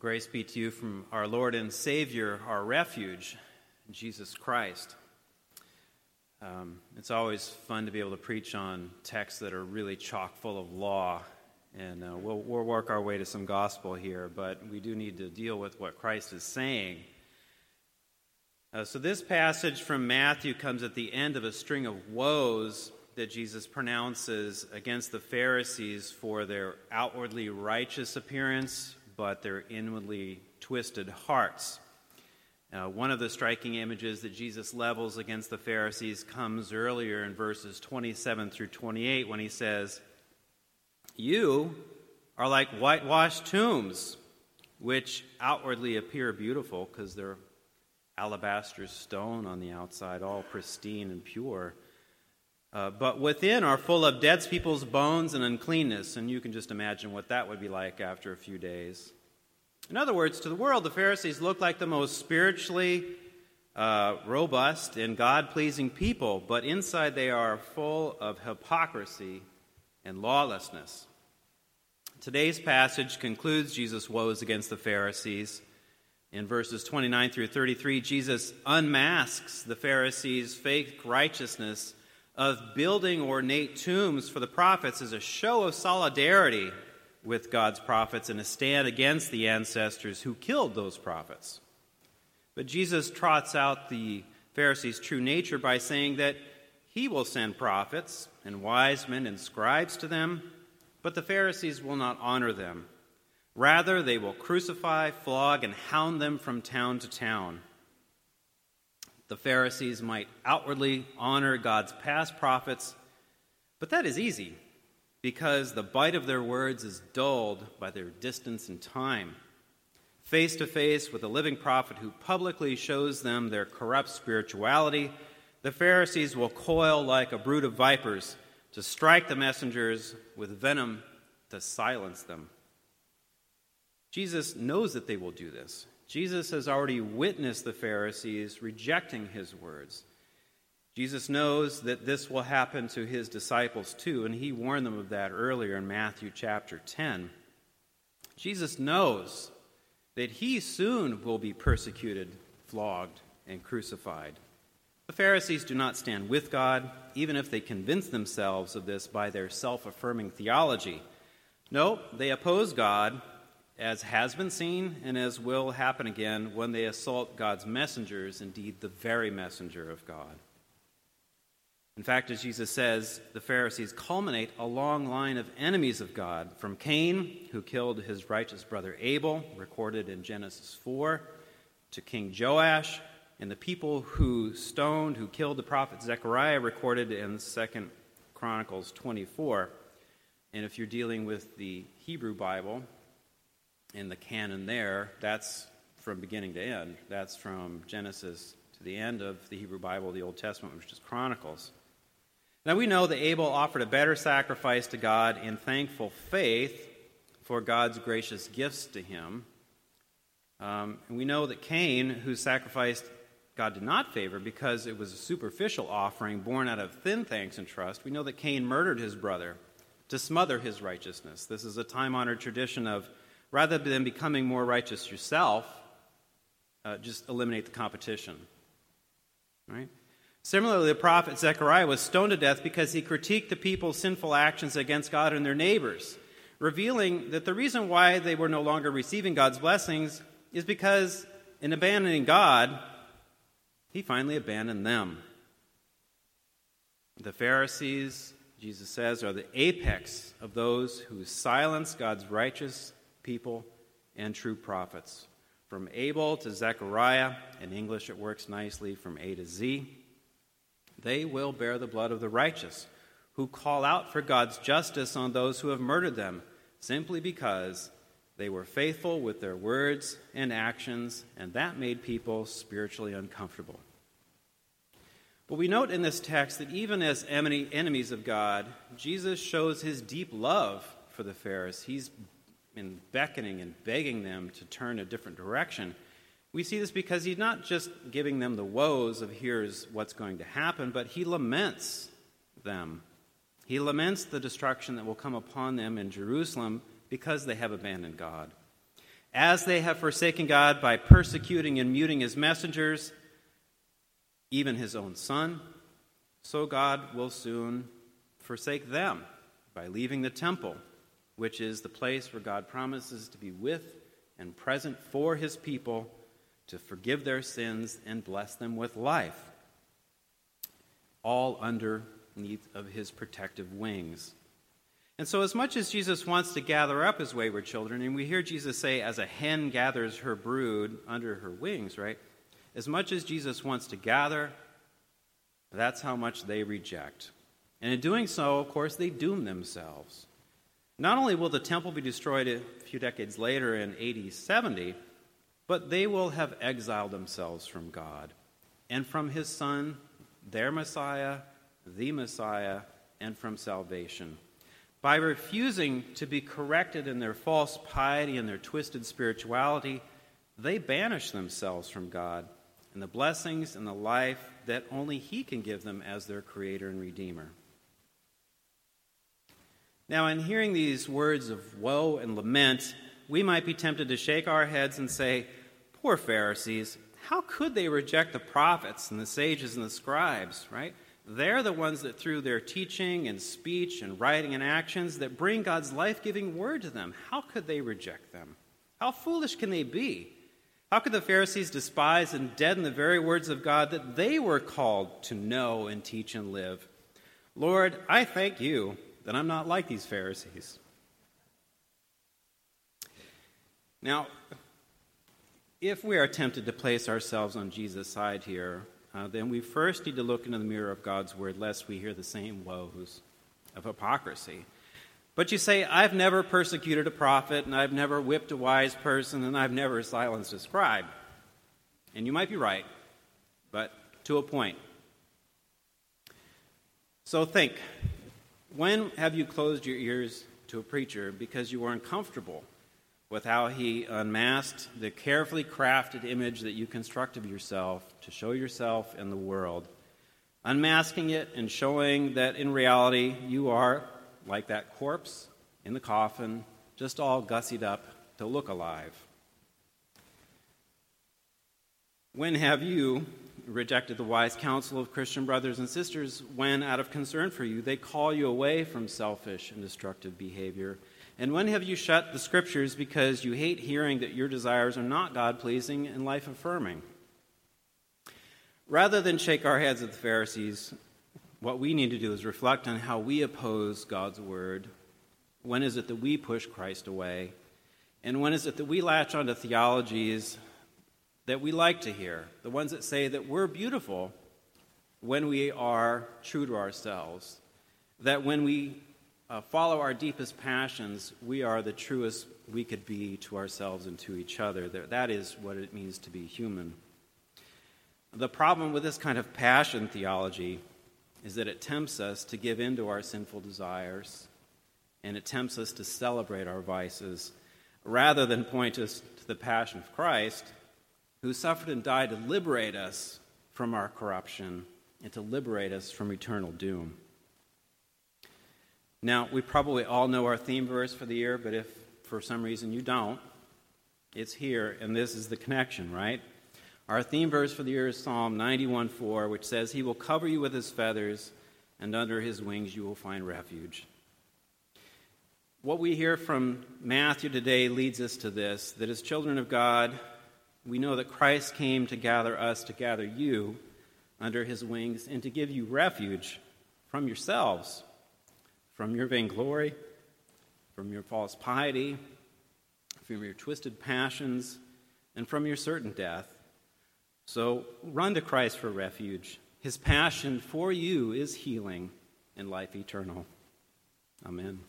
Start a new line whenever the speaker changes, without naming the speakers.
Grace be to you from our Lord and Savior, our refuge, Jesus Christ. Um, it's always fun to be able to preach on texts that are really chock full of law, and uh, we'll, we'll work our way to some gospel here, but we do need to deal with what Christ is saying. Uh, so, this passage from Matthew comes at the end of a string of woes that Jesus pronounces against the Pharisees for their outwardly righteous appearance, but their inwardly twisted hearts. Uh, one of the striking images that Jesus levels against the Pharisees comes earlier in verses 27 through 28 when he says, You are like whitewashed tombs, which outwardly appear beautiful because they're alabaster stone on the outside, all pristine and pure. Uh, but within are full of dead people's bones and uncleanness, and you can just imagine what that would be like after a few days. In other words, to the world, the Pharisees looked like the most spiritually uh, robust and God pleasing people, but inside they are full of hypocrisy and lawlessness. Today's passage concludes Jesus' woes against the Pharisees. In verses 29 through 33, Jesus unmasks the Pharisees' fake righteousness of building ornate tombs for the prophets as a show of solidarity with God's prophets and a stand against the ancestors who killed those prophets. But Jesus trots out the Pharisees' true nature by saying that he will send prophets and wise men and scribes to them, but the Pharisees will not honor them. Rather, they will crucify, flog, and hound them from town to town. The Pharisees might outwardly honor God's past prophets, but that is easy because the bite of their words is dulled by their distance and time. Face to face with a living prophet who publicly shows them their corrupt spirituality, the Pharisees will coil like a brood of vipers to strike the messengers with venom to silence them. Jesus knows that they will do this. Jesus has already witnessed the Pharisees rejecting his words. Jesus knows that this will happen to his disciples too, and he warned them of that earlier in Matthew chapter 10. Jesus knows that he soon will be persecuted, flogged, and crucified. The Pharisees do not stand with God, even if they convince themselves of this by their self affirming theology. No, they oppose God, as has been seen and as will happen again when they assault God's messengers, indeed, the very messenger of God. In fact, as Jesus says, the Pharisees culminate a long line of enemies of God, from Cain, who killed his righteous brother Abel, recorded in Genesis 4, to King Joash, and the people who stoned, who killed the prophet Zechariah, recorded in 2 Chronicles 24. And if you're dealing with the Hebrew Bible, in the canon there, that's from beginning to end. That's from Genesis to the end of the Hebrew Bible, the Old Testament, which is Chronicles. Now we know that Abel offered a better sacrifice to God in thankful faith for God's gracious gifts to him. Um, and we know that Cain, who sacrificed, God did not favor because it was a superficial offering born out of thin thanks and trust. We know that Cain murdered his brother to smother his righteousness. This is a time honored tradition of rather than becoming more righteous yourself, uh, just eliminate the competition. Right? Similarly, the prophet Zechariah was stoned to death because he critiqued the people's sinful actions against God and their neighbors, revealing that the reason why they were no longer receiving God's blessings is because in abandoning God, he finally abandoned them. The Pharisees, Jesus says, are the apex of those who silence God's righteous people and true prophets. From Abel to Zechariah, in English it works nicely from A to Z. They will bear the blood of the righteous, who call out for God's justice on those who have murdered them, simply because they were faithful with their words and actions, and that made people spiritually uncomfortable. But we note in this text that even as enemies of God, Jesus shows his deep love for the Pharisees. He's been beckoning and begging them to turn a different direction. We see this because he's not just giving them the woes of here's what's going to happen, but he laments them. He laments the destruction that will come upon them in Jerusalem because they have abandoned God. As they have forsaken God by persecuting and muting his messengers, even his own son, so God will soon forsake them by leaving the temple, which is the place where God promises to be with and present for his people to forgive their sins and bless them with life, all underneath of his protective wings. And so, as much as Jesus wants to gather up his wayward children, and we hear Jesus say, as a hen gathers her brood under her wings, right? As much as Jesus wants to gather, that's how much they reject. And in doing so, of course, they doom themselves. Not only will the temple be destroyed a few decades later in AD 70, but they will have exiled themselves from God and from his Son, their Messiah, the Messiah, and from salvation. By refusing to be corrected in their false piety and their twisted spirituality, they banish themselves from God and the blessings and the life that only He can give them as their Creator and Redeemer. Now, in hearing these words of woe and lament, we might be tempted to shake our heads and say, Poor Pharisees, how could they reject the prophets and the sages and the scribes, right? They're the ones that, through their teaching and speech and writing and actions, that bring God's life giving word to them. How could they reject them? How foolish can they be? How could the Pharisees despise and deaden the very words of God that they were called to know and teach and live? Lord, I thank you that I'm not like these Pharisees. Now, if we are tempted to place ourselves on Jesus' side here, uh, then we first need to look into the mirror of God's word lest we hear the same woes of hypocrisy. But you say, I've never persecuted a prophet, and I've never whipped a wise person, and I've never silenced a scribe. And you might be right, but to a point. So think when have you closed your ears to a preacher because you were uncomfortable with how he unmasked the carefully crafted image that you construct of yourself to show yourself in the world, unmasking it and showing that in reality you are like that corpse in the coffin, just all gussied up to look alive. When have you rejected the wise counsel of Christian brothers and sisters when, out of concern for you, they call you away from selfish and destructive behavior and when have you shut the scriptures because you hate hearing that your desires are not God pleasing and life affirming? Rather than shake our heads at the Pharisees, what we need to do is reflect on how we oppose God's word. When is it that we push Christ away? And when is it that we latch onto theologies that we like to hear? The ones that say that we're beautiful when we are true to ourselves. That when we uh, follow our deepest passions, we are the truest we could be to ourselves and to each other. That is what it means to be human. The problem with this kind of passion theology is that it tempts us to give in to our sinful desires and it tempts us to celebrate our vices rather than point us to the passion of Christ, who suffered and died to liberate us from our corruption and to liberate us from eternal doom. Now, we probably all know our theme verse for the year, but if for some reason you don't, it's here, and this is the connection, right? Our theme verse for the year is Psalm 91:4, which says, He will cover you with His feathers, and under His wings you will find refuge. What we hear from Matthew today leads us to this that as children of God, we know that Christ came to gather us, to gather you under His wings, and to give you refuge from yourselves from your vainglory, from your false piety, from your twisted passions, and from your certain death. So run to Christ for refuge. His passion for you is healing and life eternal. Amen.